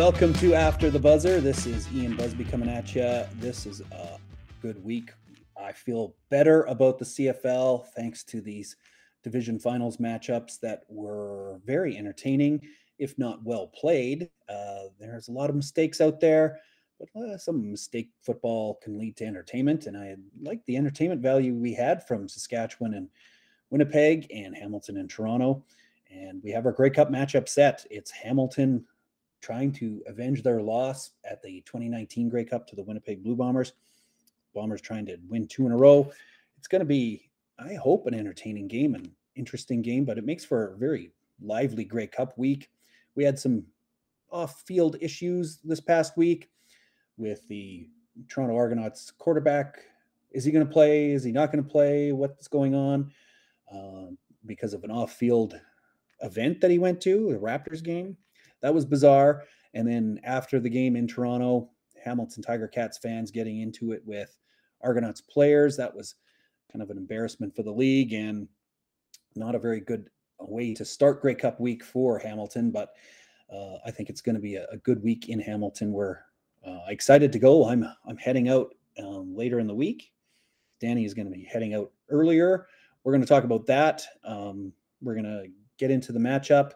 Welcome to After the Buzzer. This is Ian Busby coming at you. This is a good week. I feel better about the CFL thanks to these division finals matchups that were very entertaining, if not well played. Uh, there's a lot of mistakes out there, but uh, some mistake football can lead to entertainment. And I like the entertainment value we had from Saskatchewan and Winnipeg and Hamilton and Toronto. And we have our Grey Cup matchup set. It's Hamilton trying to avenge their loss at the 2019 Grey Cup to the Winnipeg Blue Bombers. Bombers trying to win two in a row. It's going to be, I hope, an entertaining game and interesting game, but it makes for a very lively Grey Cup week. We had some off field issues this past week with the Toronto Argonauts quarterback. Is he going to play? Is he not going to play? What's going on? Uh, because of an off field event that he went to, the Raptors game. That was bizarre. And then after the game in Toronto, Hamilton Tiger Cats fans getting into it with Argonauts players. That was kind of an embarrassment for the league and not a very good way to start Grey Cup week for Hamilton. But uh, I think it's going to be a, a, good week in Hamilton. We're uh, excited to go. I'm I'm heading out um, later in the week. Danny is going to be heading out earlier. We're going to talk about that. Um, we're going to get into the matchup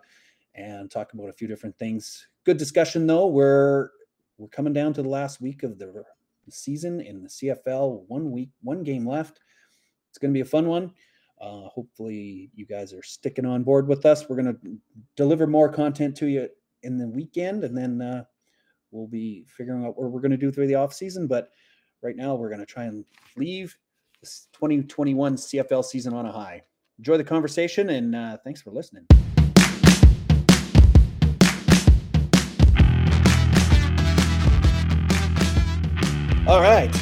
and talk about a few different things. Good discussion though. We're we're coming down to the last week of the season in the CFL. One week, one game left. It's going to be a fun one. Uh, hopefully, you guys are sticking on board with us. We're going to deliver more content to you in the weekend, and then uh, we'll be figuring out what we're going to do through the off season. But right now, we're going to try and leave this 2021 CFL season on a high. Enjoy the conversation, and uh, thanks for listening. All right.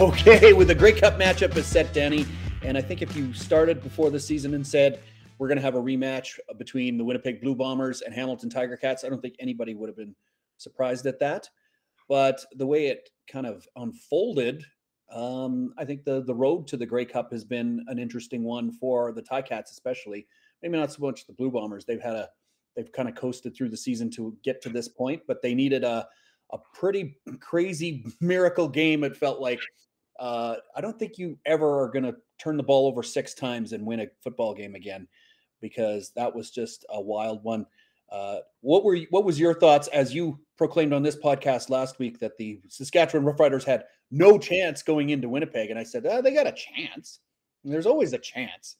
Okay, with the Grey Cup matchup is set, Danny. And I think if you started before the season and said we're going to have a rematch between the Winnipeg Blue Bombers and Hamilton Tiger Cats, I don't think anybody would have been surprised at that. But the way it kind of unfolded, um, I think the the road to the Grey Cup has been an interesting one for the Ticats, especially. Maybe not so much the Blue Bombers. They've had a they've kind of coasted through the season to get to this point, but they needed a a pretty crazy miracle game. It felt like uh, I don't think you ever are going to turn the ball over six times and win a football game again, because that was just a wild one. Uh, what were what was your thoughts as you proclaimed on this podcast last week that the Saskatchewan Roughriders had no chance going into Winnipeg? And I said oh, they got a chance. And there's always a chance,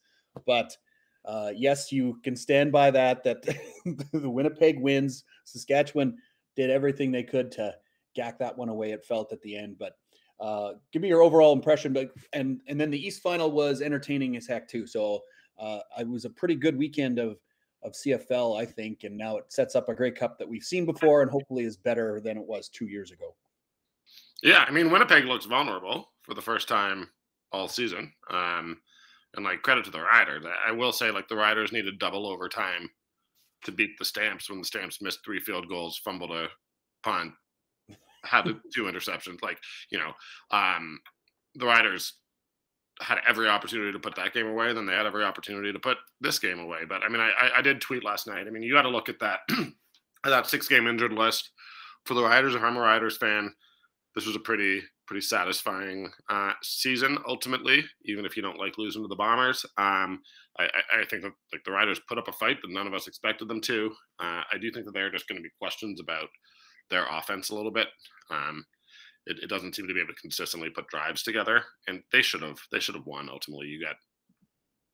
but uh, yes, you can stand by that. That the Winnipeg wins. Saskatchewan did everything they could to gack that one away. It felt at the end, but uh, give me your overall impression. But and and then the East Final was entertaining as heck too. So uh, it was a pretty good weekend of of CFL, I think, and now it sets up a great Cup that we've seen before, and hopefully is better than it was two years ago. Yeah, I mean Winnipeg looks vulnerable for the first time all season. Um, and like credit to the Riders. I will say like the Riders needed double overtime to beat the Stamps when the Stamps missed three field goals, fumbled a punt, had two interceptions. Like you know, um, the Riders had every opportunity to put that game away. Then they had every opportunity to put this game away. But I mean, I, I did tweet last night. I mean, you got to look at that that six game injured list for the Riders. If I'm a Riders fan, this was a pretty pretty satisfying uh, season ultimately, even if you don't like losing to the Bombers. Um, I, I, think that like the Riders put up a fight that none of us expected them to. Uh, I do think that there are just going to be questions about their offense a little bit. Um, it, it, doesn't seem to be able to consistently put drives together, and they should have they should have won. Ultimately, you got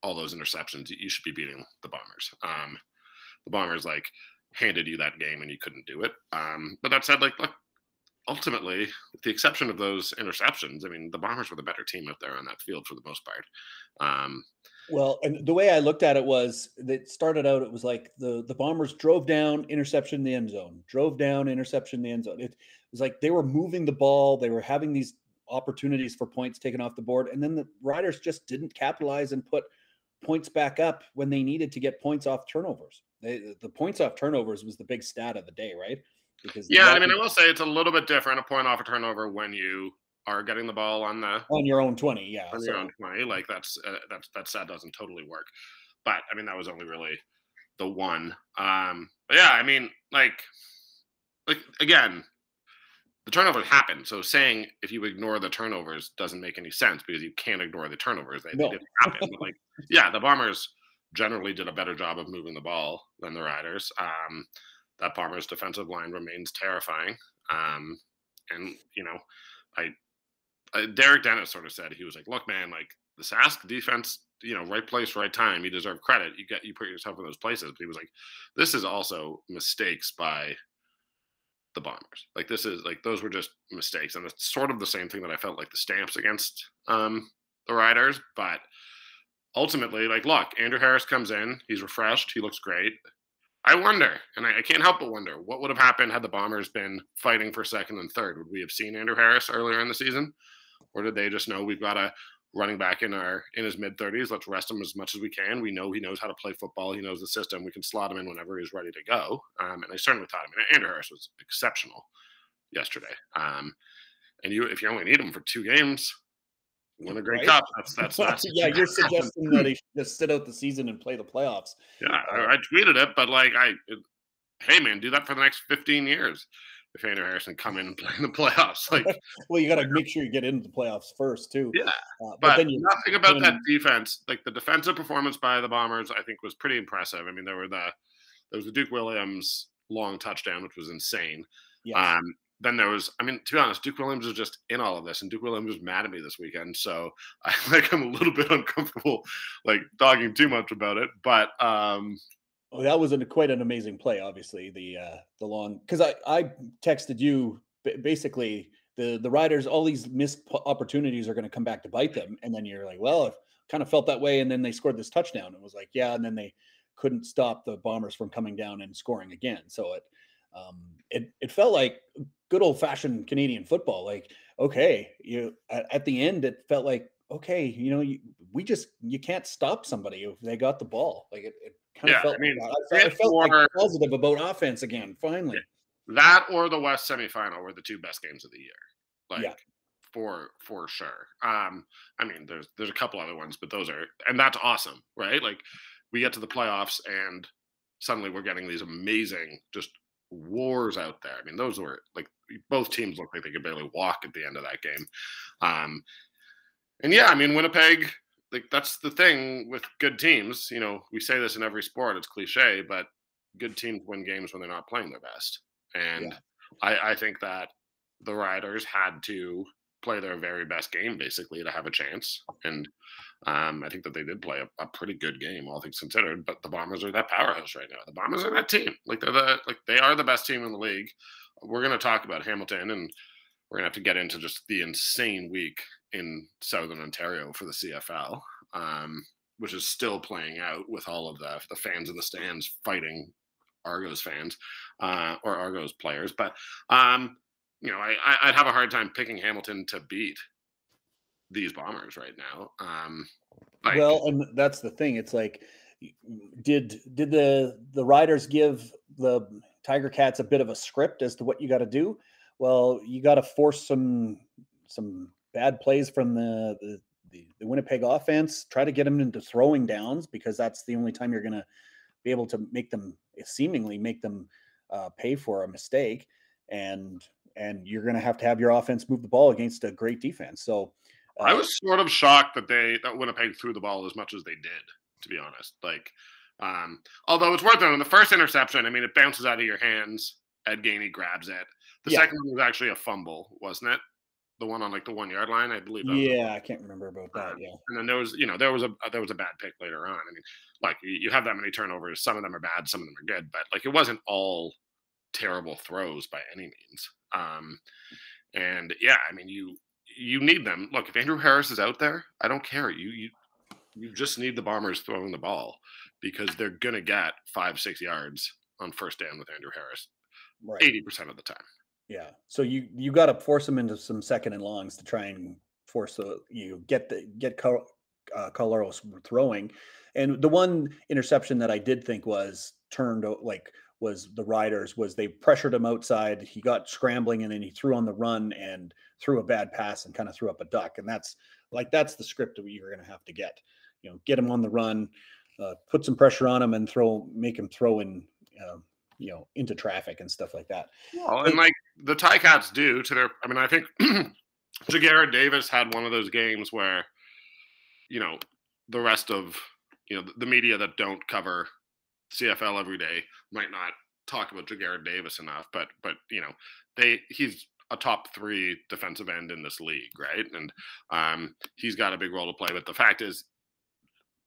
all those interceptions. You should be beating the Bombers. Um, the Bombers like handed you that game and you couldn't do it. Um, but that said, like look, ultimately, with the exception of those interceptions, I mean, the Bombers were the better team out there on that field for the most part. Um, well, and the way I looked at it was that started out, it was like the the Bombers drove down, interception in the end zone, drove down, interception in the end zone. It was like they were moving the ball, they were having these opportunities for points taken off the board, and then the Riders just didn't capitalize and put points back up when they needed to get points off turnovers. They, the points off turnovers was the big stat of the day, right? Because yeah, I mean, I will say it's a little bit different a point off a turnover when you are getting the ball on the on your own twenty, yeah, on so. your own twenty. Like that's uh, that's that stat doesn't totally work, but I mean that was only really the one. Um, but yeah, I mean, like like again, the turnovers happen. So saying if you ignore the turnovers doesn't make any sense because you can't ignore the turnovers. They, no. they didn't happen. but like, yeah, the Bombers generally did a better job of moving the ball than the Riders. Um, that Bombers defensive line remains terrifying. Um, and you know, I, I Derek Dennis sort of said he was like, "Look, man, like the Sask defense, you know, right place, right time. You deserve credit. You get you put yourself in those places." But he was like, "This is also mistakes by the Bombers. Like this is like those were just mistakes, and it's sort of the same thing that I felt like the Stamps against um, the Riders, but." Ultimately, like, look, Andrew Harris comes in. He's refreshed. He looks great. I wonder, and I, I, can't help but wonder, what would have happened had the Bombers been fighting for second and third? Would we have seen Andrew Harris earlier in the season, or did they just know we've got a running back in our in his mid thirties? Let's rest him as much as we can. We know he knows how to play football. He knows the system. We can slot him in whenever he's ready to go. Um, and I certainly thought. I mean, Andrew Harris was exceptional yesterday. Um, and you, if you only need him for two games, win a great right? cup. That's that's, yeah. You're suggesting that he should just sit out the season and play the playoffs. Yeah, I, I tweeted it, but like I, it, hey man, do that for the next 15 years. If Andrew Harrison come in and play in the playoffs, like well, you got to make sure you get into the playoffs first too. Yeah, uh, but, but, then you, nothing about that defense. Like the defensive performance by the Bombers, I think was pretty impressive. I mean, there were the there was the Duke Williams long touchdown, which was insane. Yes. Um, then there was, I mean, to be honest, Duke Williams was just in all of this, and Duke Williams was mad at me this weekend. So I think I'm a little bit uncomfortable, like talking too much about it. But um, oh, that was an, quite an amazing play. Obviously, the uh, the long because I I texted you basically the the riders all these missed opportunities are going to come back to bite them, and then you're like, well, I kind of felt that way, and then they scored this touchdown, and was like, yeah, and then they couldn't stop the Bombers from coming down and scoring again. So it um, it it felt like good old fashioned Canadian football. Like, okay, you at, at, the end, it felt like okay, you know, you, we just you can't stop somebody if they got the ball. Like it, it kind yeah, of felt. I mean, I, I felt or, like positive about offense again. Finally, that or the West semifinal were the two best games of the year. Like. Yeah. For for sure. Um, I mean, there's there's a couple other ones, but those are and that's awesome, right? Like we get to the playoffs and suddenly we're getting these amazing, just wars out there. I mean, those were like both teams looked like they could barely walk at the end of that game. Um, and yeah, I mean, Winnipeg, like that's the thing with good teams. You know, we say this in every sport; it's cliche, but good teams win games when they're not playing their best. And yeah. I, I think that the Riders had to play their very best game basically to have a chance. And um, I think that they did play a, a, pretty good game, all things considered. But the Bombers are that powerhouse right now. The Bombers are that team. Like they're the like they are the best team in the league. We're going to talk about Hamilton, and we're going to have to get into just the insane week in Southern Ontario for the CFL, um, which is still playing out with all of the the fans in the stands fighting Argos fans uh, or Argos players. But um, you know, I, I'd have a hard time picking Hamilton to beat these bombers right now. Um, like, well, and that's the thing. It's like, did did the the riders give the Tiger Cats a bit of a script as to what you got to do? Well, you got to force some some bad plays from the, the the, Winnipeg offense. Try to get them into throwing downs because that's the only time you're going to be able to make them seemingly make them uh, pay for a mistake. And and you're going to have to have your offense move the ball against a great defense. So uh, I was sort of shocked that they that Winnipeg threw the ball as much as they did, to be honest. Like, um, although it's worth noting, the first interception, I mean, it bounces out of your hands. Ed Gainey grabs it. The yeah. second one was actually a fumble, wasn't it? The one on like the one yard line, I believe. Yeah, I can't remember about that. Um, yeah. And then there was, you know, there was a there was a bad pick later on. I mean, like you have that many turnovers. Some of them are bad, some of them are good, but like it wasn't all terrible throws by any means. Um, and yeah, I mean, you you need them. Look, if Andrew Harris is out there, I don't care. You you you just need the Bombers throwing the ball because they're gonna get five six yards on first down with Andrew Harris, eighty percent of the time. Yeah. So you you got to force them into some second and longs to try and force the you get the get uh, Collaros throwing. And the one interception that I did think was turned like was the riders was they pressured him outside he got scrambling and then he threw on the run and threw a bad pass and kind of threw up a duck and that's like that's the script that you're going to have to get you know get him on the run uh, put some pressure on him and throw make him throw in uh, you know into traffic and stuff like that. Well, and like the Ticats do to their, I mean, I think Ja'Gared Davis had one of those games where, you know, the rest of you know the media that don't cover CFL every day might not talk about Ja'Gared Davis enough, but but you know they he's a top three defensive end in this league, right? And um, he's got a big role to play. But the fact is,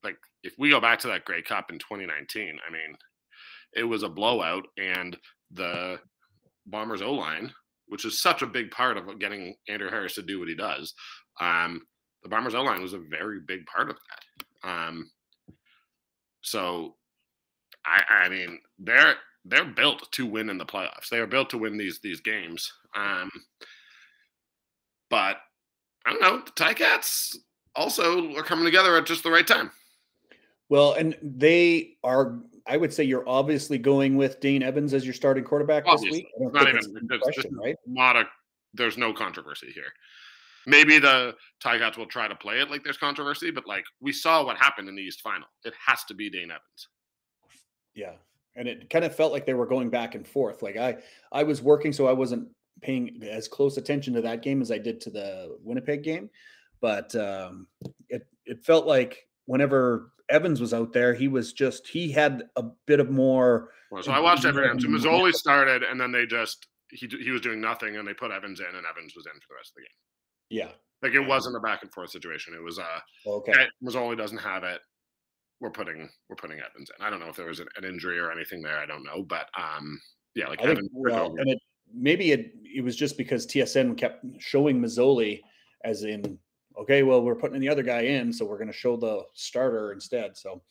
like, if we go back to that Grey Cup in 2019, I mean, it was a blowout, and the Bombers O line, which is such a big part of getting Andrew Harris to do what he does, um, the Bombers O line was a very big part of that. Um, so, I, I mean, they're they're built to win in the playoffs. They are built to win these these games. Um, but I don't know. The Ticats also are coming together at just the right time. Well, and they are. I would say you're obviously going with Dane Evans as your starting quarterback Obviously. this week. I don't Not think even it's question, right? not a. There's no controversy here. Maybe the Ticats will try to play it like there's controversy, but like we saw what happened in the East Final. It has to be Dane Evans. Yeah, and it kind of felt like they were going back and forth. Like I, I was working, so I wasn't paying as close attention to that game as I did to the Winnipeg game. But um, it it felt like whenever Evans was out there, he was just he had a bit of more. Well, so I watched every game. So. Masoli started, and then they just he he was doing nothing, and they put Evans in, and Evans was in for the rest of the game. Yeah. Like it wasn't a back and forth situation. It was uh, Okay. okay, Masoli doesn't have it. We're putting we're putting Evans in. I don't know if there was an, an injury or anything there. I don't know, but um, yeah, like I think Evans well, and it maybe it it was just because TSN kept showing Masoli as in okay, well we're putting the other guy in, so we're going to show the starter instead. So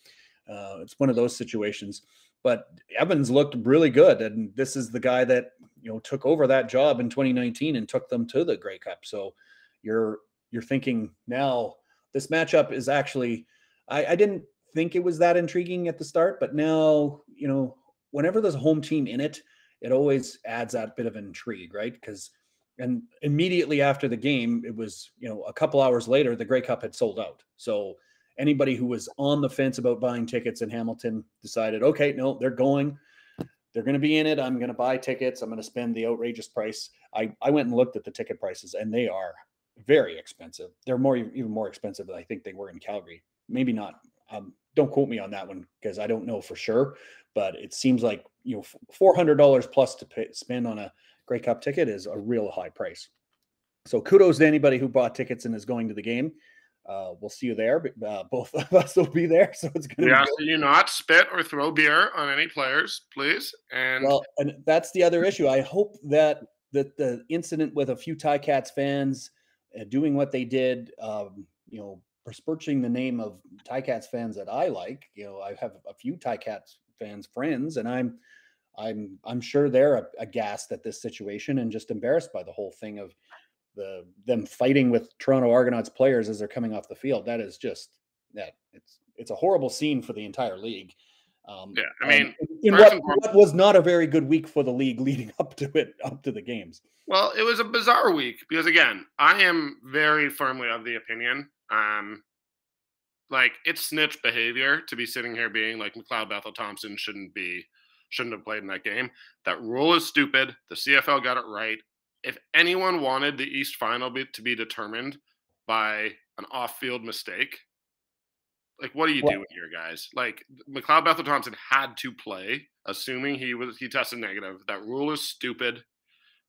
uh, it's one of those situations. But Evans looked really good, and this is the guy that you know took over that job in 2019 and took them to the Grey Cup. So you're you're thinking now this matchup is actually I, I didn't think it was that intriguing at the start, but now you know whenever there's a home team in it, it always adds that bit of intrigue, right? Because and immediately after the game, it was you know a couple hours later the Grey Cup had sold out. So anybody who was on the fence about buying tickets in Hamilton decided, okay, no, they're going. They're going to be in it. I'm going to buy tickets. I'm going to spend the outrageous price. I, I went and looked at the ticket prices, and they are very expensive. They're more even more expensive than I think they were in Calgary. Maybe not. Um, don't quote me on that one because I don't know for sure. But it seems like you know four hundred dollars plus to pay, spend on a Grey Cup ticket is a real high price. So kudos to anybody who bought tickets and is going to the game. Uh, we'll see you there. But uh, both of us will be there, so it's going We to ask that you not spit or throw beer on any players, please. And Well, and that's the other issue. I hope that that the incident with a few Ticats fans uh, doing what they did, um, you know, besmirching the name of Ticats fans that I like. You know, I have a few Ticats fans friends, and I'm, I'm, I'm sure they're aghast at this situation and just embarrassed by the whole thing of the them fighting with Toronto Argonauts players as they're coming off the field. That is just that it's it's a horrible scene for the entire league. Um, Yeah, I mean, in what, what was not a very good week for the league leading up to it, up to the games. Well, it was a bizarre week because again, I am very firmly of the opinion, um, like it's snitch behavior to be sitting here being like McLeod Bethel Thompson shouldn't be shouldn't have played in that game. That rule is stupid. The CFL got it right. If anyone wanted the East Final be, to be determined by an off-field mistake, like what are you Well- doing here, guys? Like McLeod Bethel Thompson had to play, assuming he was he tested negative. That rule is stupid.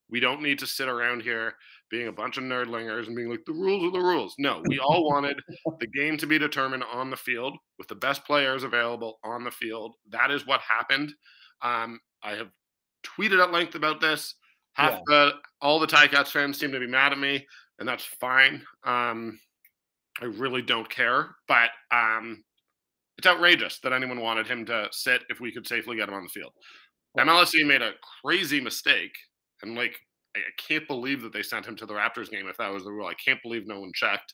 We don't need to sit around here being a bunch of nerdlingers and being like, the rules are the rules. No, we all wanted the game to be determined on the field with the best players available on the field. That is what happened. Um, I have tweeted at length about this. Half Yeah. the all the Ticats fans seem to be mad at me, and that's fine. Um, I really don't care, but um, it's outrageous that anyone wanted him to sit if we could safely get him on the field. MLSE made a crazy mistake, and like I can't believe that they sent him to the Raptors game if that was the rule. I can't believe no one checked,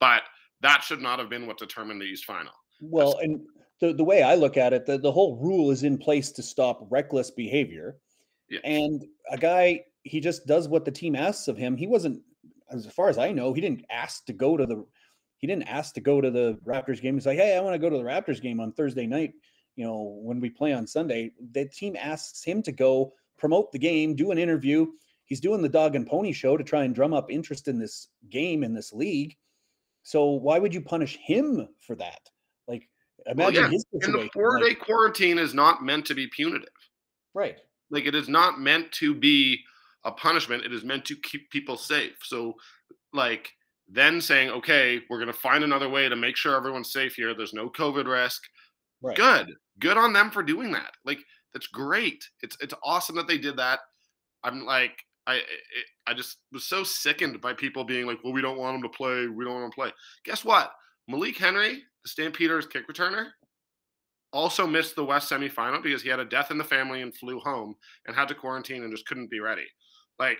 but that should not have been what determined the East Final. Well, and the, the way I look at it, the, the whole rule is in place to stop reckless behavior. Yeah. And a guy, he just does what the team asks of him. He wasn't, as far as I know, he didn't ask to go to the, he didn't ask to go to the Raptors game. He's like, hey, I want to go to the Raptors game on Thursday night. you know, when we play on Sunday, the team asks him to go promote the game, do an interview. He's doing the dog and pony show to try and drum up interest in this game in this league. So why would you punish him for that? Like imagine well, yeah. his situation. And the four day like, quarantine is not meant to be punitive. Right. Like it is not meant to be a punishment. It is meant to keep people safe. So like then saying, okay, we're going to find another way to make sure everyone's safe here. There's no COVID risk. Right. Good. Good on them for doing that. Like that's great. It's it's awesome that they did that. I'm like I I just was so sickened by people being like, well, we don't want him to play. We don't want him to play. Guess what? Malik Henry, the Stampeders kick returner, also missed the West semifinal because he had a death in the family and flew home and had to quarantine and just couldn't be ready. Like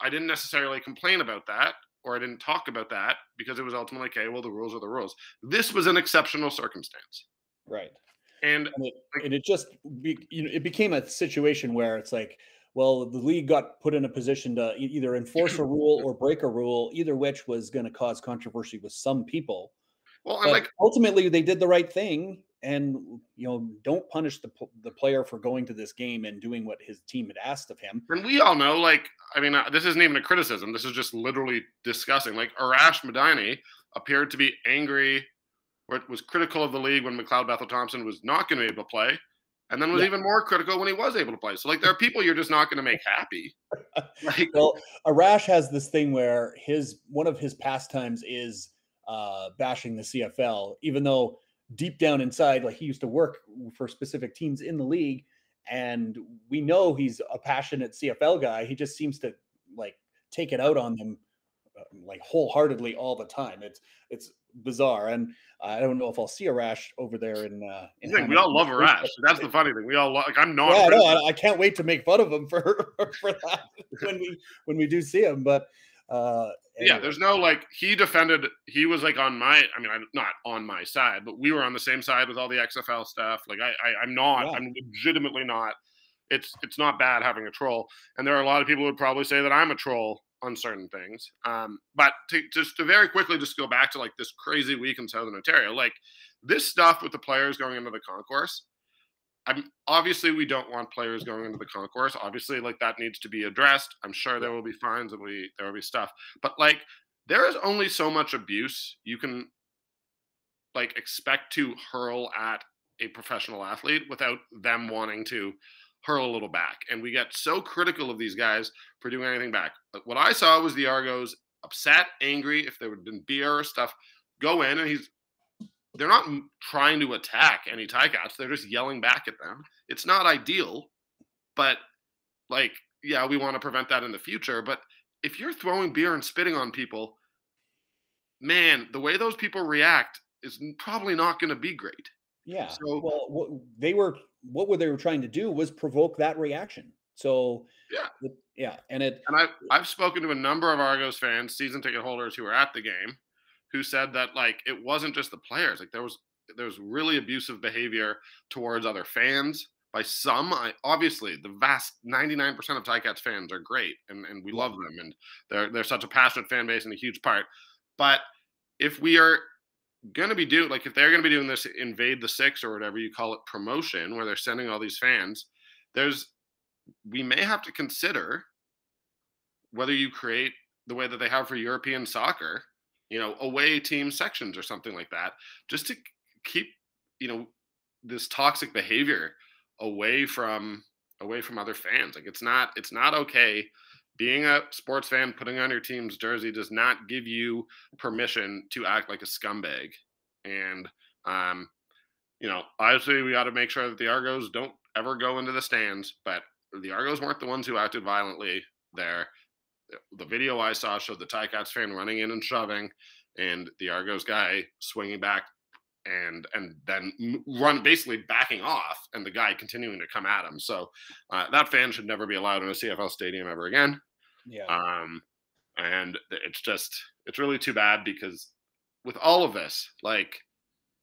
I didn't necessarily complain about that or I didn't talk about that because it was ultimately okay. Well, the rules are the rules. This was an exceptional circumstance, right? And and it, like, and it just be, you know it became a situation where it's like, well, the league got put in a position to either enforce a rule or break a rule, either which was going to cause controversy with some people. Well, and like ultimately, they did the right thing and you know don't punish the the player for going to this game and doing what his team had asked of him. And we all know, like, I mean, uh, this isn't even a criticism. This is just literally discussing. Like, Arash Madani appeared to be angry or was critical of the league when McLeod Bethel Thompson was not going to be able to play, and then was yeah. even more critical when he was able to play. So, like, there are people you're just not going to make happy. Like, well, Arash has this thing where his one of his pastimes is uh, bashing the CFL, even though deep down inside, like he used to work for specific teams in the league, and we know he's a passionate CFL guy. He just seems to like take it out on them like wholeheartedly all the time. It's it's bizarre, and I don't know if I'll see Arash over there in. Uh, in we all love Arash. That's the funny thing. We all like. I'm not. Yeah, no, I, I, can't wait to make fun of him for for that when we when we do see him. But uh, anyway. Yeah, there's no like he defended. He was like on my. I mean, I'm not on my side, but we were on the same side with all the XFL stuff. Like I, I am not. Yeah. I'm legitimately not. It's it's not bad having a troll, and there are a lot of people who would probably say that I'm a troll on certain things. Um, but to, just to very quickly just go back to like this crazy week in Southern Ontario, like this stuff with the players going into the concourse I'm obviously we don't want players going into the concourse. Obviously, like that needs to be addressed. I'm sure there will be fines and we there will be stuff. But like there is only so much abuse you can like expect to hurl at a professional athlete without them wanting to hurl a little back. And we get so critical of these guys for doing anything back. But what I saw was the Argos upset, angry, if there had been beer or stuff, go in and he's they're not trying to attack any Ticats. They're just yelling back at them. It's not ideal, but like, yeah, we want to prevent that in the future. But if you're throwing beer and spitting on people, man, the way those people react is probably not going to be great. Yeah. So, well, what they were, what were they were trying to do was provoke that reaction. So, yeah, yeah, and it. And I've I've spoken to a number of Argos fans, season ticket holders who were at the game, who said that like it wasn't just the players like there was there was really abusive behavior towards other fans by some I, obviously the vast 99% of Ticats fans are great and, and we love them and they're they're such a passionate fan base and a huge part but if we are going to be doing like if they're going to be doing this invade the six or whatever you call it promotion where they're sending all these fans there's we may have to consider whether you create the way that they have for European soccer you know, away team sections or something like that, just to keep, you know, this toxic behavior away from away from other fans. Like it's not it's not okay. Being a sports fan, putting on your team's jersey does not give you permission to act like a scumbag. And um, you know, obviously we got to make sure that the Argos don't ever go into the stands, but the Argos weren't the ones who acted violently there the video I saw showed the Ticats fan running in and shoving, and the Argos guy swinging back and and then run basically backing off, and the guy continuing to come at him. So uh, that fan should never be allowed in a CFL stadium ever again. Yeah. Um, and it's just it's really too bad because with all of this, like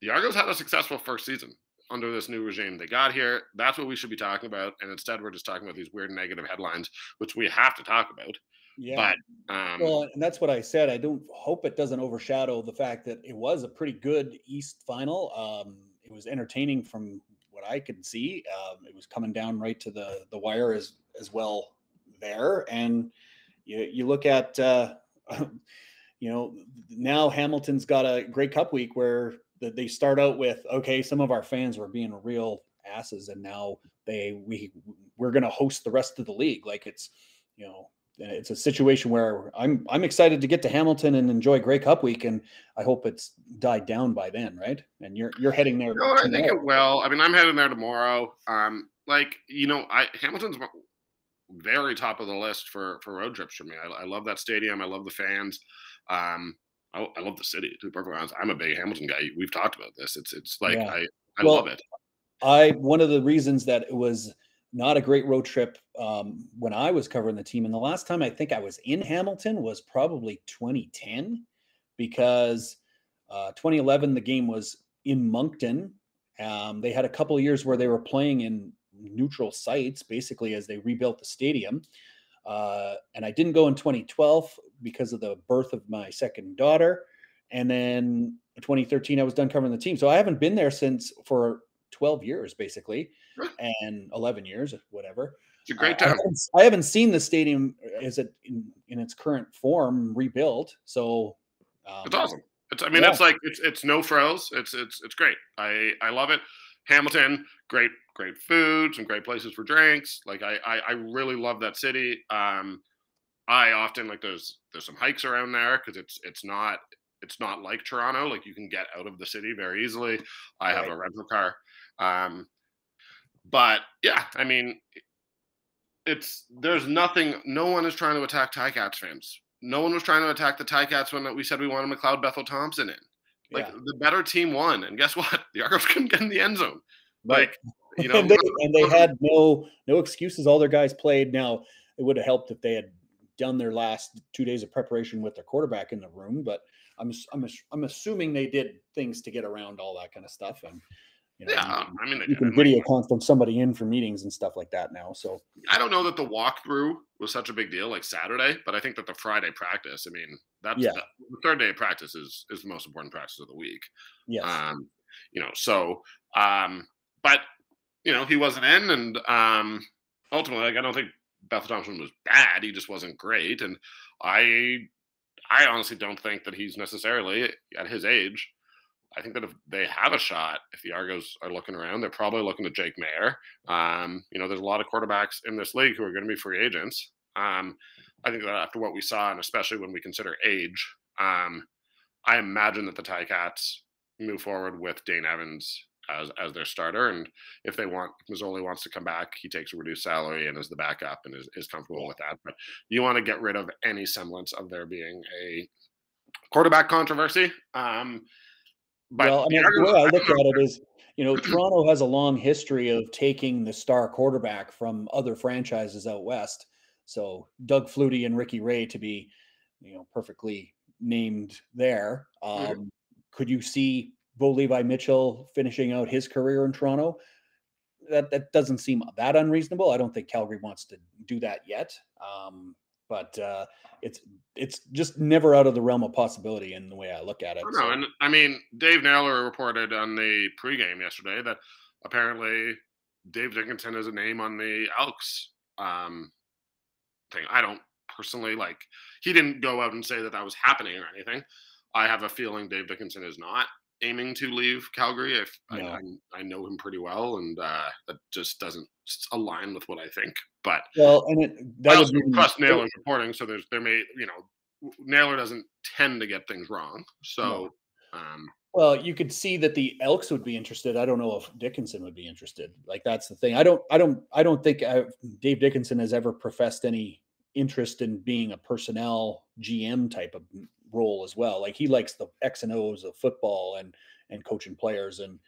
the Argos had a successful first season under this new regime. They got here. That's what we should be talking about. And instead, we're just talking about these weird negative headlines, which we have to talk about. Yeah. But um, well, and that's what I said. I don't hope it doesn't overshadow the fact that it was a pretty good East final. Um, it was entertaining from what I could see. Um, it was coming down right to the the wire as as well there, and you you look at uh, you know now Hamilton's got a great Cup week where they start out with okay, some of our fans were being real asses, and now they we we're going to host the rest of the league. Like it's you know it's a situation where I'm I'm excited to get to Hamilton and enjoy Grey Cup week, and I hope it's died down by then, right? And you're you're heading there. No, I think it will. I mean, I'm heading there tomorrow. Um, like you know, I Hamilton's very top of the list for for road trips for me. I, I love that stadium. I love the fans. Um, I, I, love the city. To be perfectly honest, I'm a big Hamilton guy. We've talked about this. It's it's like yeah. I I well, love it. I one of the reasons that it was not a great road trip um, when I was covering the team. And the last time I think I was in Hamilton was probably 2010 because uh, 2011 the game was in Moncton. Um, they had a couple of years where they were playing in neutral sites basically as they rebuilt the stadium. Uh, and I didn't go in 2012 because of the birth of my second daughter. And then 2013, I was done covering the team. So I haven't been there since for 12 years, basically, and 11 years, whatever. It's a great time. Uh, I, haven't, I, haven't, seen the stadium is it in, in its current form rebuilt. So um, it's awesome. It's, I mean, yeah. it's like it's it's no frills. It's it's it's great. I I love it. Hamilton, great great food, some great places for drinks. Like I I, I really love that city. Um, I often like there's there's some hikes around there because it's it's not it's not like Toronto. Like you can get out of the city very easily. I right. have a rental car. Um, but yeah, I mean, it's there's nothing. No one is trying to attack Ticats fans. No one was trying to attack the Ticats when we said we wanted McLeod Bethel Thompson in. Like yeah. the better team won, and guess what? The Argos couldn't get in the end zone. Like you know, and, they, and they had no no excuses. All their guys played. Now it would have helped if they had done their last two days of preparation with their quarterback in the room, but I'm I'm I'm assuming they did things to get around all that kind of stuff. And you know, yeah, you can, I mean, you can video conference somebody in for meetings and stuff like that now. So I don't know that the walkthrough was such a big deal like Saturday, but I think that the Friday practice, I mean, that's yeah. the third day of practice is is the most important practice of the week. Yeah, Um, you know, so um, but you know, he wasn't in, and um, ultimately, like I don't think Bethel Thompson was bad. He just wasn't great, and I I honestly don't think that he's necessarily at his age. I think that if they have a shot, if the Argos are looking around, they're probably looking at Jake Maier. Um, you know, there's a lot of quarterbacks in this league who are going to be free agents. Um, I think that after what we saw, and especially when we consider age, um, I imagine that the Ticats move forward with Dane Evans as as their starter. And if they want Masoli wants to come back, he takes a reduced salary and is the backup and is, is comfortable with that. But you want to get rid of any semblance of there being a quarterback controversy. Um, but well, I mean, the way I look at it is, you know, Toronto has a long history of taking the star quarterback from other franchises out west. So Doug Flutie and Ricky Ray to be, you know, perfectly named there. Mm-hmm. Um, mm-hmm. Could you see Bo Levi Mitchell finishing out his career in Toronto. That that doesn't seem that unreasonable. I don't think Calgary wants to do that yet. Um, but uh, it's it's just never out of the realm of possibility in the way I look at it. No, so. and I mean Dave Naylor reported on the pregame yesterday that apparently Dave Dickenson is a name on the Elks um, thing. I don't personally like. He didn't go out and say that that was happening or anything. I have a feeling Dave Dickenson is not aiming to leave Calgary. If no. I, I, know him pretty well, and uh, that just doesn't align with what I think. But well, and it, that I also be, trust Naylor's reporting, so there's there may you know Naylor doesn't tend to get things wrong. So. No. Um, well, you could see that the Elks would be interested. I don't know if Dickenson would be interested. Like that's the thing. I don't. I don't. I don't think I've, uh, Dave Dickenson has ever professed any interest in being a personnel GM type of role as well. Like he likes the X and O's of football and and coaching players and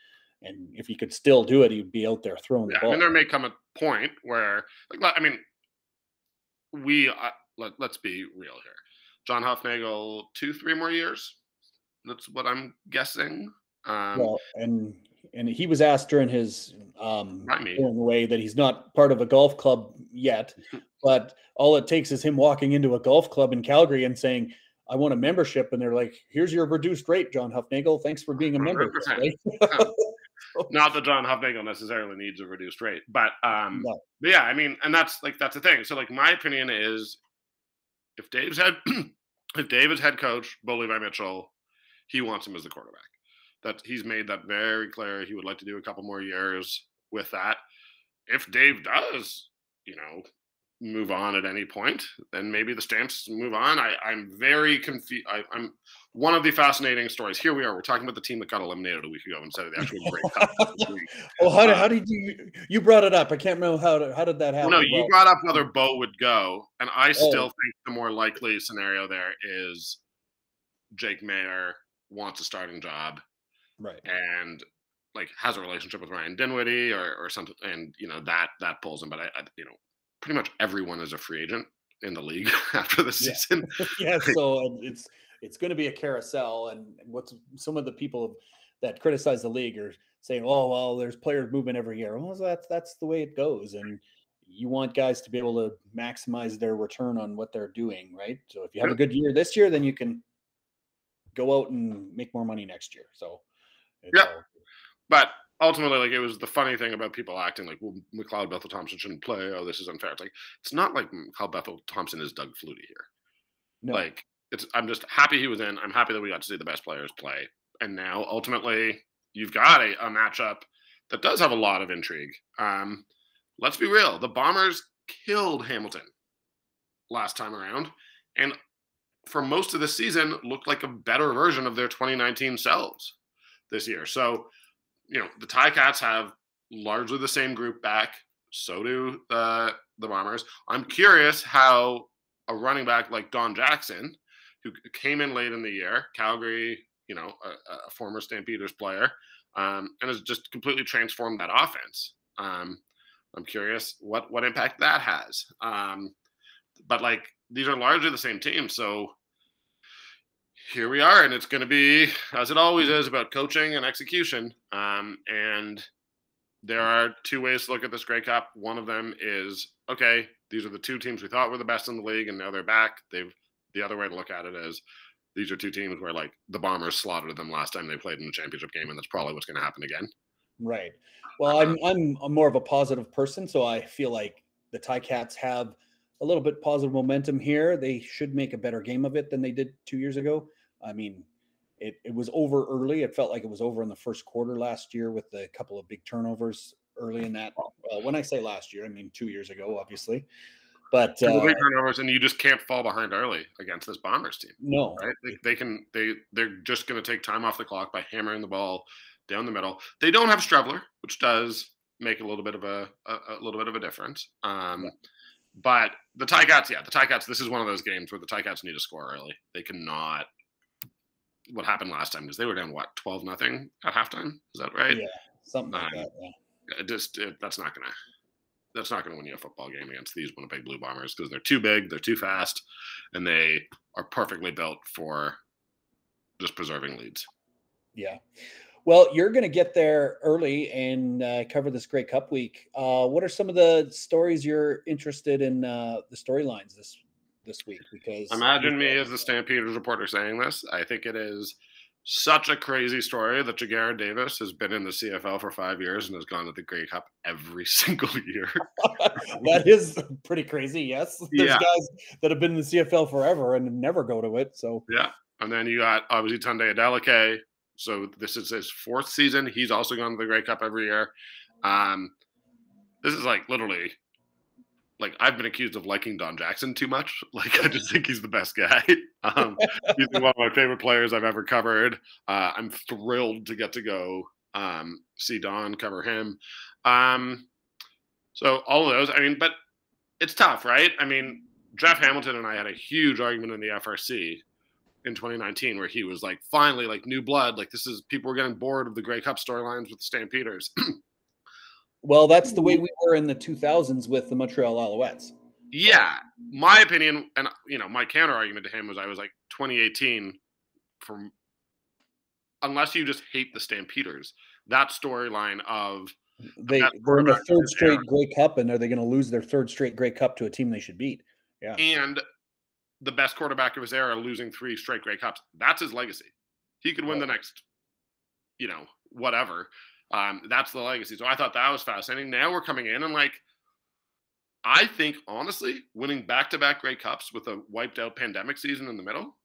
and if he could still do it, he'd be out there throwing yeah, the ball. And there may come a point where, like, I mean, we uh, let, let's be real here. John Hufnagel, two, three more years. That's what I'm guessing. Um, well, and and he was asked during his um during the way that he's not part of a golf club yet, but all it takes is him walking into a golf club in Calgary and saying, I want a membership, and they're like, "Here's your reduced rate, John Hufnagel. Thanks for being a member." Not that John Hufnagel necessarily needs a reduced rate, but um, no. but yeah, I mean, and that's like that's the thing. So like my opinion is, if Dave's head, if Dave is head coach, Bo Levi Mitchell, he wants him as the quarterback. That he's made that very clear. He would like to do a couple more years with that. If Dave does, you know, move on at any point, then maybe the Stamps move on. I, I'm very confused. I'm one of the fascinating stories. Here we are. We're talking about the team that got eliminated a week ago instead of the actual great cup. well, how, uh, how did you you brought it up? I can't remember how how did that happen. Well, no, you brought up whether Bo would go, and I still oh. think the more likely scenario there is Jake Maier wants a starting job, right? And like has a relationship with Ryan Dinwiddie or or something, and you know that that pulls him. But I, I you know pretty much everyone is a free agent in the league after the season. Yeah, so it's it's going to be a carousel, and what's some of the people that criticize the league are saying, "Oh, well, there's players moving every year." Well, that's that's the way it goes, and you want guys to be able to maximize their return on what they're doing, right? So if you have a good year this year, then you can go out and make more money next year. So yeah, all- but ultimately, like it was the funny thing about people acting like, well, McLeod Bethel Thompson shouldn't play. Oh, this is unfair. It's like it's not like McLeod Bethel Thompson is Doug Flutie here. No. Like it's I'm just happy he was in. I'm happy that we got to see the best players play. And now ultimately you've got a, a matchup that does have a lot of intrigue. Um, let's be real. The Bombers killed Hamilton last time around. And for most of the season looked like a better version of their 2019 selves this year. So you know, the Ticats have largely the same group back. So do uh, the Bombers. I'm curious how a running back like Don Jackson, who came in late in the year, Calgary, you know, a, a former Stampeders player, um, and has just completely transformed that offense. Um, I'm curious what what impact that has. Um, but like these are largely the same team, so here we are, and it's going to be, as it always is, about coaching and execution. Um, and there are two ways to look at this Grey Cup. One of them is okay, these are the two teams we thought were the best in the league, and now they're back. They've the other way to look at it is these are two teams where like the Bombers slaughtered them last time they played in the championship game, and that's probably what's going to happen again. Right. Well, I'm I'm a more of a positive person, so I feel like the Ticats have a little bit positive momentum here. They should make a better game of it than they did two years ago. I mean, it, it was over early. It felt like it was over in the first quarter last year with a couple of big turnovers early in that. Well, when I say last year, I mean two years ago, obviously. But uh, big turnovers, and you just can't fall behind early against this Bombers team. No, right? They, they can. They they're just going to take time off the clock by hammering the ball down the middle. They don't have Streveler, which does make a little bit of a a, a little bit of a difference. Um, yeah. But the Ticats, yeah, the Ticats. This is one of those games where the Ticats need to score early. They cannot what happened last time because they were down what twelve nothing at halftime. Is that right? Yeah, something like um, that. Yeah. Just it, that's not gonna that's not gonna win you a football game against these Winnipeg Blue Bombers because they're too big, they're too fast, and they are perfectly built for just preserving leads. Yeah. Well, you're going to get there early and uh, cover this Grey Cup week. Uh, what are some of the stories you're interested in? Uh, the storylines this this week because imagine me as the Stampeders reporter saying this. I think it is such a crazy story that Ja'Gared Davis has been in the CFL for five years and has gone to the Grey Cup every single year. that is pretty crazy. Yes, there's yeah. guys that have been in the CFL forever and never go to it. So yeah, and then you got obviously Tunde Adeleke. So this is his fourth season. He's also gone to the Grey Cup every year. Um, this is like literally like I've been accused of liking Don Jackson too much. Like I just think he's the best guy. Um, he's one of my favorite players I've ever covered. Uh, I'm thrilled to get to go um, see Don cover him. Um, so all of those. I mean, but it's tough, right? I mean, Jeff Hamilton and I had a huge argument in the FRC in 2019 where he was like, finally, like new blood. Like this is people were getting bored of the Grey Cup storylines with the Stampeders. Well, that's the way mm-hmm. we were in the 2000s with the Montreal Alouettes. Yeah, my opinion, and you know, my counter argument to him was I was like 2018 from unless you just hate the Stampeders, that storyline of they they're in the third straight Grey Cup, and are they going to lose their third straight Grey Cup to a team they should beat? Yeah, and the best quarterback of his era losing three straight Grey Cups. That's his legacy. He could win the next, you know, whatever. Um, that's the legacy. So I thought that was fascinating. Now we're coming in and like, I think honestly, winning back to back Grey Cups with a wiped out pandemic season in the middle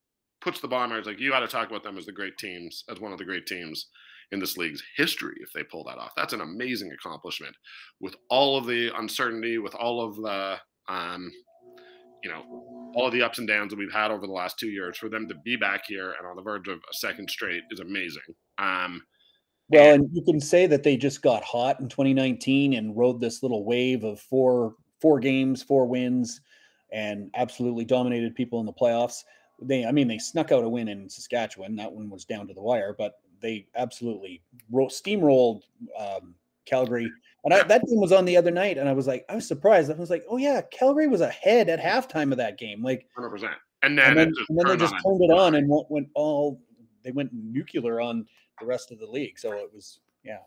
puts the Bombers like you got to talk about them as the great teams, as one of the great teams in this league's history if they pull that off. That's an amazing accomplishment with all of the uncertainty, with all of the um, you know, all of the ups and downs that we've had over the last two years. For them to be back here and on the verge of a second straight is amazing. Um, well, and you can say that they just got hot in 2019 and rode this little wave of four four games, four wins, and absolutely dominated people in the playoffs. They, I mean, they snuck out a win in Saskatchewan. That one was down to the wire, but they absolutely ro- steamrolled um, Calgary. And I, that game was on the other night, and I was like, I was surprised. I was like, oh yeah, Calgary was ahead at halftime of that game, like 100. percent And then, and then, and then they just turned it on and went, went all they went nuclear on the rest of the league. So it was, yeah,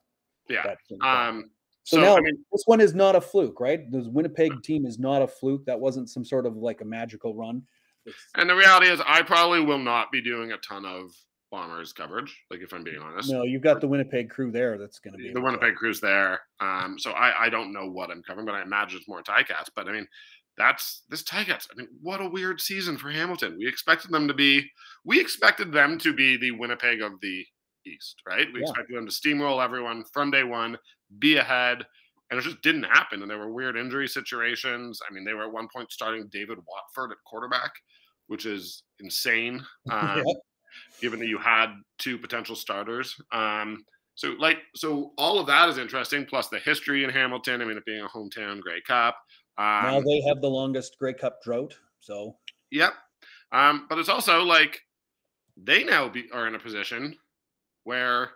yeah. Um, so, so, now I mean, this one is not a fluke, right? The Winnipeg team is not a fluke. That wasn't some sort of like a magical run. It's, and the reality is, I probably will not be doing a ton of Bombers coverage. Like if I'm being honest. No, you've got the Winnipeg crew there. That's going to be the Winnipeg crew's there. Um, so I I don't know what I'm covering, but I imagine it's more Ticats. But I mean, that's this Ticats. I mean, what a weird season for Hamilton. We expected them to be. We expected them to be the Winnipeg of the East, right? We yeah. expected them to steamroll everyone from day one, be ahead, and it just didn't happen. And there were weird injury situations. I mean, they were at one point starting David Watford at quarterback, which is insane. Um, yeah given that you had two potential starters. Um, so like so all of that is interesting, plus the history in Hamilton. I mean, it being a hometown Grey Cup. Um, now they have the longest Grey Cup drought. So yep. Um, but it's also like they now be, are in a position where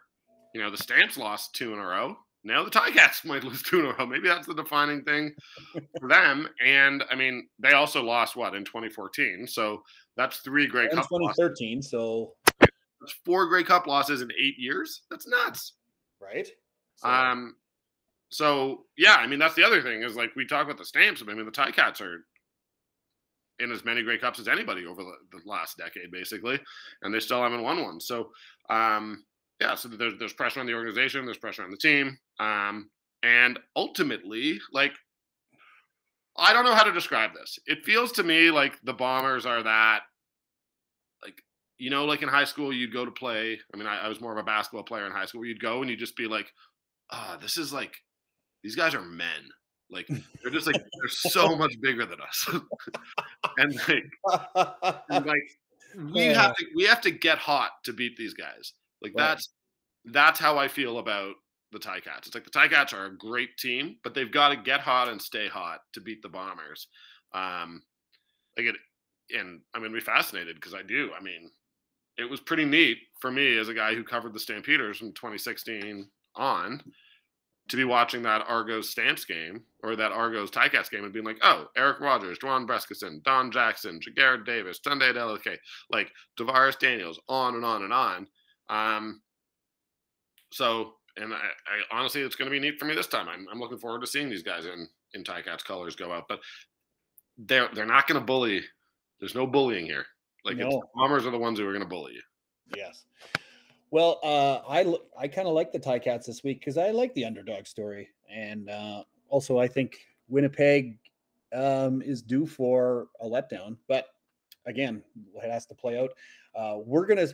you know the Stamps lost two in a row. Now the Ticats might lose two in a row. Maybe that's the defining thing for them. And I mean, they also lost what in 2014. So that's three Grey Cup. 2013. Losses. So that's four Grey Cup losses in eight years. That's nuts. Right. So. Um. So yeah, I mean that's the other thing is like we talk about the Stamps. But I mean the Ticats are in as many Grey Cups as anybody over the, the last decade, basically, and they still haven't won one. So, um, yeah, so there's there's pressure on the organization, there's pressure on the team, um, and ultimately, like, I don't know how to describe this. It feels to me like the Bombers are that, like, you know, like in high school, you'd go to play. I mean, I, I was more of a basketball player in high school. You'd go and you'd just be like, ah, oh, this is like, these guys are men. Like they're just like they're so much bigger than us, and like, and like we have to we have to get hot to beat these guys. Like right. that's that's how I feel about the Ticats. It's like the Ticats are a great team, but they've got to get hot and stay hot to beat the Bombers. Um, like it, and I'm gonna be fascinated because I do. I mean, it was pretty neat for me as a guy who covered the Stampeders from 2016 on to be watching that Argos Stamps game or that Argos Ticats game and being like, oh, Eric Rogers, Juwan Brescacin, Don Jackson, Ja'Gared Davis, Tunde Adeleke, like DaVaris Daniels, on and on and on. Um, so, and I, I honestly, it's going to be neat for me this time. I'm, I'm looking forward to seeing these guys in in Ticats colors go out, but they're they're not going to bully. There's no bullying here. Like no. Bombers are the ones who are going to bully you. Yes. Well, uh, I I kind of like the Ticats this week because I like the underdog story, and uh, also I think Winnipeg um, is due for a letdown. But again, it has to play out. Uh, we're gonna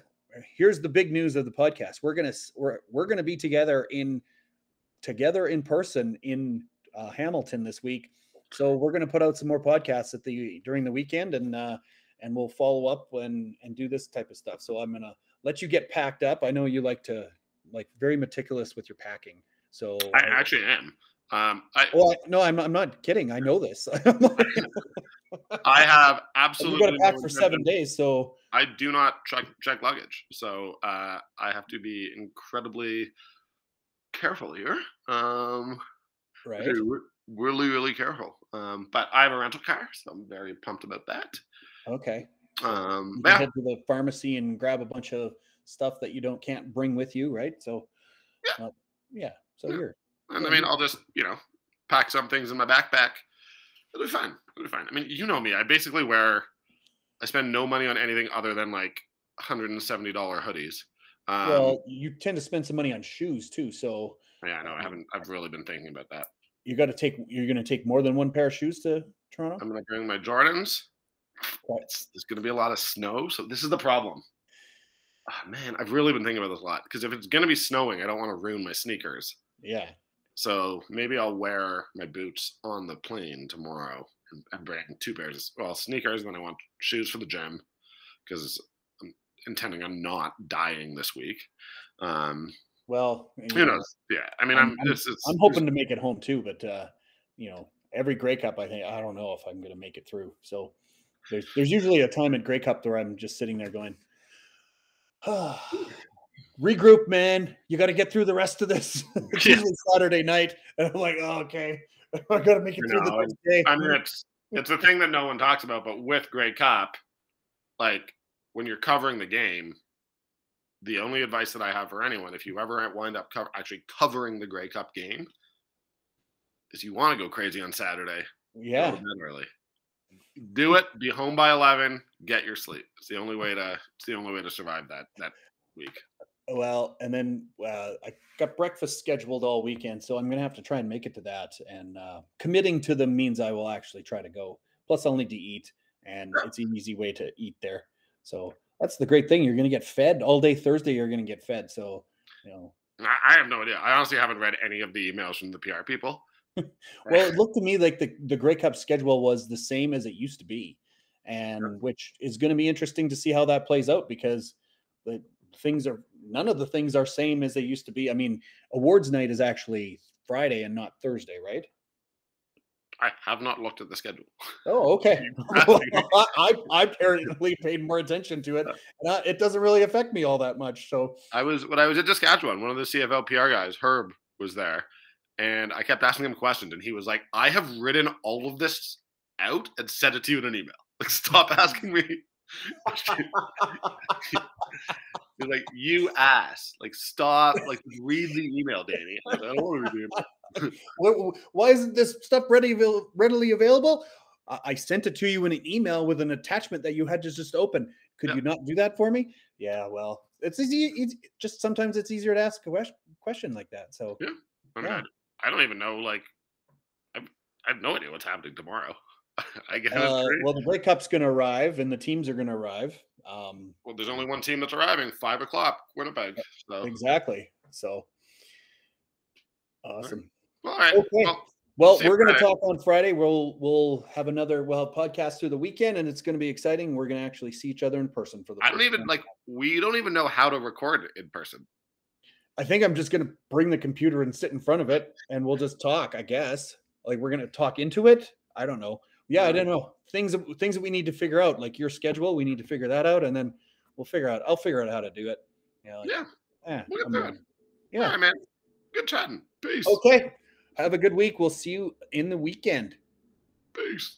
here's the big news of the podcast. We're gonna we're we're gonna be together in together in person in uh, Hamilton this week. So we're gonna put out some more podcasts at the during the weekend, and uh, and we'll follow up and and do this type of stuff. So I'm gonna let you get packed up. I know you like to like very meticulous with your packing. So I, I actually am. Um, I, well, no, I'm, I'm not kidding. I know this. I have absolutely. You got to pack for seven days, so I do not check check luggage. So uh, I have to be incredibly careful here. Um, right. Really, really careful. Um, but I have a rental car, so I'm very pumped about that. Okay. Um, yeah. head to the pharmacy and grab a bunch of stuff that you don't can't bring with you, right? So, yeah, uh, yeah. So yeah. you're and I mean, I'll just, you know, pack some things in my backpack. It'll be fine. It'll be fine. I mean, you know me. I basically wear, I spend no money on anything other than like $170 hoodies. Um, well, you tend to spend some money on shoes too, so yeah, no, I haven't. I've really been thinking about that. you got to take. You're going to take more than one pair of shoes to Toronto. I'm gonna bring my Jordans. Right. It's, there's gonna be a lot of snow, so this is the problem. Ah, man, I've really been thinking about this a lot because if it's gonna be snowing, I don't want to ruin my sneakers. Yeah, So maybe I'll wear my boots on the plane tomorrow and, and bring two pairs. Of, well, sneakers, and then I want shoes for the gym because I'm intending on not dying this week. Um, well, you who know, knows? Yeah, I mean, I'm- I'm. I'm- it's, it's, I'm hoping to make it home too, but uh, you know, every Grey Cup, I think I don't know if I'm going to make it through. So there's there's usually a time at Grey Cup where I'm just sitting there going, regroup, man. You got to get through the rest of this. it's Yeah. usually Saturday night, and I'm like, oh, okay, I got to make it You through know, the day. I mean, it's it's a thing that no one talks about, but with Grey Cup, like when you're covering the game, the only advice that I have for anyone, if you ever wind up co- actually covering the Grey Cup game, is you want to go crazy on Saturday. yeah, bed early. Do it. Be home by eleven. Get your sleep. It's the only way to. It's the only way to survive that that week. Well, and then uh, I got breakfast scheduled all weekend, so I'm going to have to try and make it to that. And uh, committing to them means I will actually try to go. Plus, I'll need to eat, and it's an easy way to eat there. So that's the great thing. You're going to get fed all day Thursday. You're going to get fed. So you know, I, I have no idea. I honestly haven't read any of the emails from the PR people. well, it looked to me like the the Grey Cup schedule was the same as it used to be, and which is going to be interesting to see how that plays out because the things are none of the things are same as they used to be. I mean, awards night is actually Friday and not Thursday, right? I have not looked at the schedule. Oh, okay. I I apparently paid more attention to it, and I, it doesn't really affect me all that much. So I was when I was at Saskatchewan. One of the CFL PR guys, Herb, was there, and I kept asking him questions, and he was like, "I have written all of this out and sent it to you in an email. Like, stop asking me." He's like, "You ass! Like, stop! Like, read the email, Danny." I, like, I don't want to read the email. Wh- wh- why isn't this stuff ready readily available? I sent it to you in an email with an attachment that you had to just open. Could Yeah. you not do that for me? Yeah, well, it's easy. It's just sometimes it's easier to ask a question like that. So I, mean, Yeah. I, I don't even know. Like, I, I have no idea what's happening tomorrow. I guess. Uh, well, the Grey Cup's going to arrive, and the teams are going to arrive. Um, well, there's only one team that's arriving. Five o'clock, Winnipeg. So, exactly. So awesome. all right. Okay. Well, Well, we're going to talk on Friday. We'll we'll have another we'll have podcast through the weekend, and it's going to be exciting. We're going to actually see each other in person for the. I don't even time. like. We don't even know how to record in person. I think I'm just going to bring the computer and sit in front of it, and we'll just talk. I guess like we're going to talk into it. I don't know. Yeah, I don't know things that things that we need to figure out, like your schedule. We need to figure that out, and then we'll figure out. I'll figure out how to do it. Yeah. Like, Yeah. eh, Look at that. Yeah. right, man. Good chatting. Peace. Okay. Have a good week. We'll see you in the weekend. Peace.